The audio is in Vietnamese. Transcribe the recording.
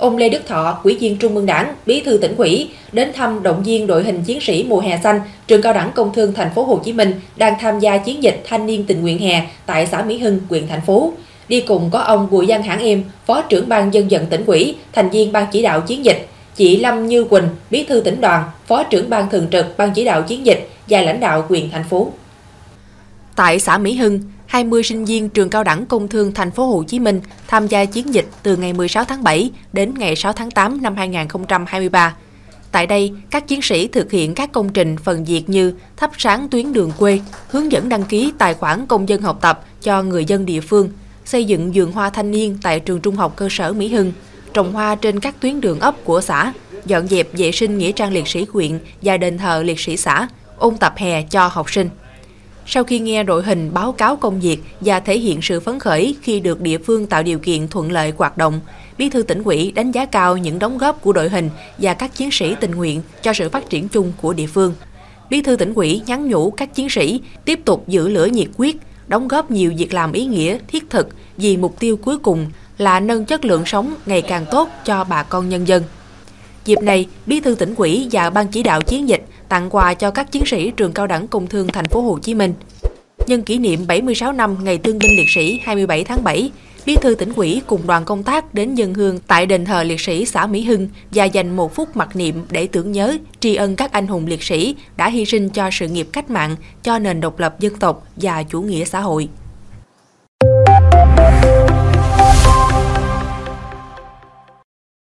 ông Lê Đức Thọ, Ủy viên Trung ương Đảng, Bí thư tỉnh ủy đến thăm động viên đội hình chiến sĩ mùa hè xanh trường cao đẳng công thương thành phố Hồ Chí Minh đang tham gia chiến dịch thanh niên tình nguyện hè tại xã Mỹ Hưng, huyện thành phố. Đi cùng có ông Bùi Văn Hãng Em, Phó trưởng ban dân vận tỉnh ủy, thành viên ban chỉ đạo chiến dịch, chị Lâm Như Quỳnh, Bí thư tỉnh đoàn, Phó trưởng ban thường trực ban chỉ đạo chiến dịch và lãnh đạo quyền thành phố. Tại xã Mỹ Hưng, 20 sinh viên trường cao đẳng công thương thành phố Hồ Chí Minh tham gia chiến dịch từ ngày 16 tháng 7 đến ngày 6 tháng 8 năm 2023. Tại đây, các chiến sĩ thực hiện các công trình phần việc như thắp sáng tuyến đường quê, hướng dẫn đăng ký tài khoản công dân học tập cho người dân địa phương, xây dựng vườn hoa thanh niên tại trường trung học cơ sở Mỹ Hưng, trồng hoa trên các tuyến đường ấp của xã, dọn dẹp vệ sinh nghĩa trang liệt sĩ huyện và đền thờ liệt sĩ xã, ôn tập hè cho học sinh. Sau khi nghe đội hình báo cáo công việc và thể hiện sự phấn khởi khi được địa phương tạo điều kiện thuận lợi hoạt động, Bí thư tỉnh ủy đánh giá cao những đóng góp của đội hình và các chiến sĩ tình nguyện cho sự phát triển chung của địa phương. Bí thư tỉnh ủy nhắn nhủ các chiến sĩ tiếp tục giữ lửa nhiệt quyết, đóng góp nhiều việc làm ý nghĩa, thiết thực vì mục tiêu cuối cùng là nâng chất lượng sống ngày càng tốt cho bà con nhân dân. Dịp này, Bí thư tỉnh ủy và ban chỉ đạo chiến dịch tặng quà cho các chiến sĩ trường cao đẳng công thương thành phố Hồ Chí Minh. Nhân kỷ niệm 76 năm ngày thương binh liệt sĩ 27 tháng 7, Bí thư tỉnh ủy cùng đoàn công tác đến dân hương tại đền thờ liệt sĩ xã Mỹ Hưng và dành một phút mặc niệm để tưởng nhớ, tri ân các anh hùng liệt sĩ đã hy sinh cho sự nghiệp cách mạng, cho nền độc lập dân tộc và chủ nghĩa xã hội.